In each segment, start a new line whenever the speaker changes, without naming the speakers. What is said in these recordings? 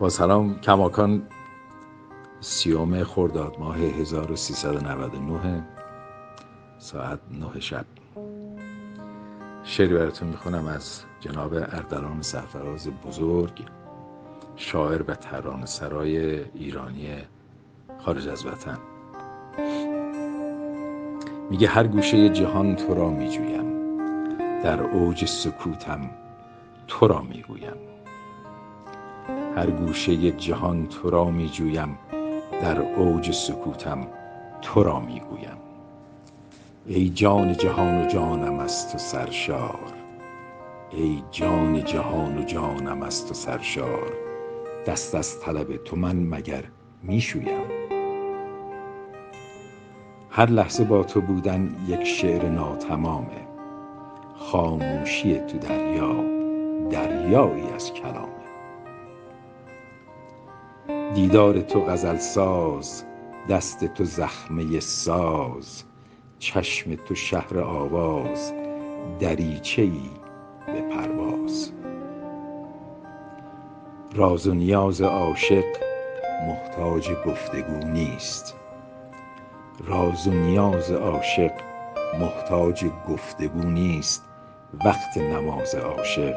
با سلام کماکان سیوم خرداد ماه 1399 ساعت 9 شب. شعری براتون می‌خونم از جناب اردلان سرفراز بزرگ شاعر و تران سرای ایرانی خارج از وطن. میگه هر گوشه جهان تو را میجویم در اوج سکوتم تو را می‌گویم. هر گوشه جهان تو را میجویم در اوج سکوتم تو را می‌گویم ای جان جهان و جانم از تو سرشار ای جان جهان و جانم از تو سرشار دست از طلب تو من مگر می‌شویم هر لحظه با تو بودن یک شعر ناتمامه خاموشی تو دریا دریایی از کلامه. دیدار تو غزل ساز دست تو زخمه ساز چشم تو شهر آواز دریچه ای به پرواز. راز و نیاز عاشق محتاج گفتگو نیست. راز و نیاز عاشق محتاج گفتگو نیست. وقت نماز عاشق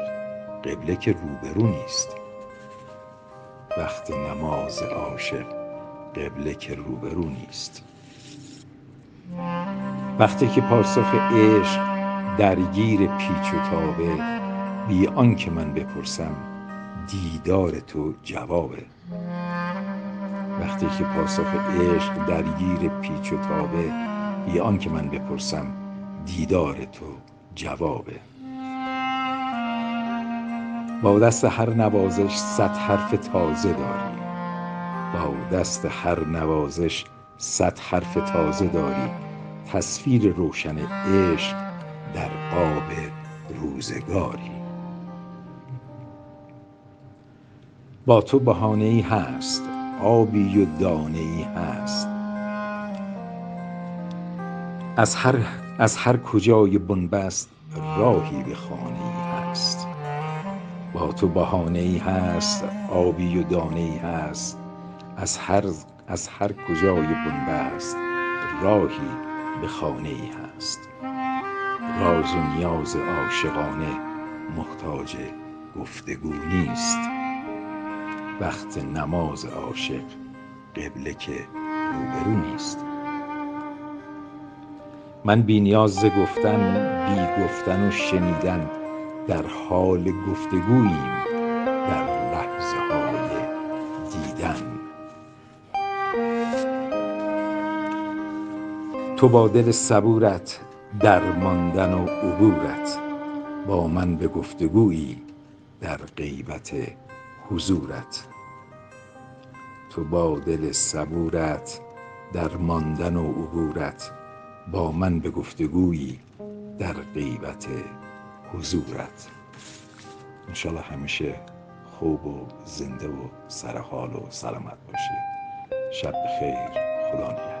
قبله که روبرو نیست. وقت نماز عاشق قبله که روبرو نیست. وقتی که پاسخ عشق درگیر پیچ و تابه بی آنکه من بپرسم دیدار تو جوابه. وقتی که پاسخ عشق درگیر پیچ و تابه بی آنکه من بپرسم دیدار تو جوابه. با دست هر نوازش صد حرف تازه داری. با دست هر نوازش صد حرف تازه داری. تصویر روشن عشق در قاب روزگاری. با تو بهانه ای هست آبی و دانه ای هست. از هر, از هر کجای بنبست راهی به خانه ای. با تو بهانه ای هست آبی و دانه ای هست. از هر, از هر کجای بنبست راهی به خانه ای هست. راز و نیاز عاشقانه محتاج گفتگو نیست. وقت نماز عاشق قبله که روبرو نیست. من بی نیاز گفتن بی گفتن و شنیدن در حال گفتگوییم در لحظه های دیدن. تو با دل صبورت درماندن و عبورت با من به گفتگویی در غیبت حضورت. تو با دل صبورت درماندن و عبورت با من به گفتگویی در غیبت حضورت. انشالله همیشه خوب و زنده و سرحال و سلامت باشید شب بخیر. خدا نگهدار.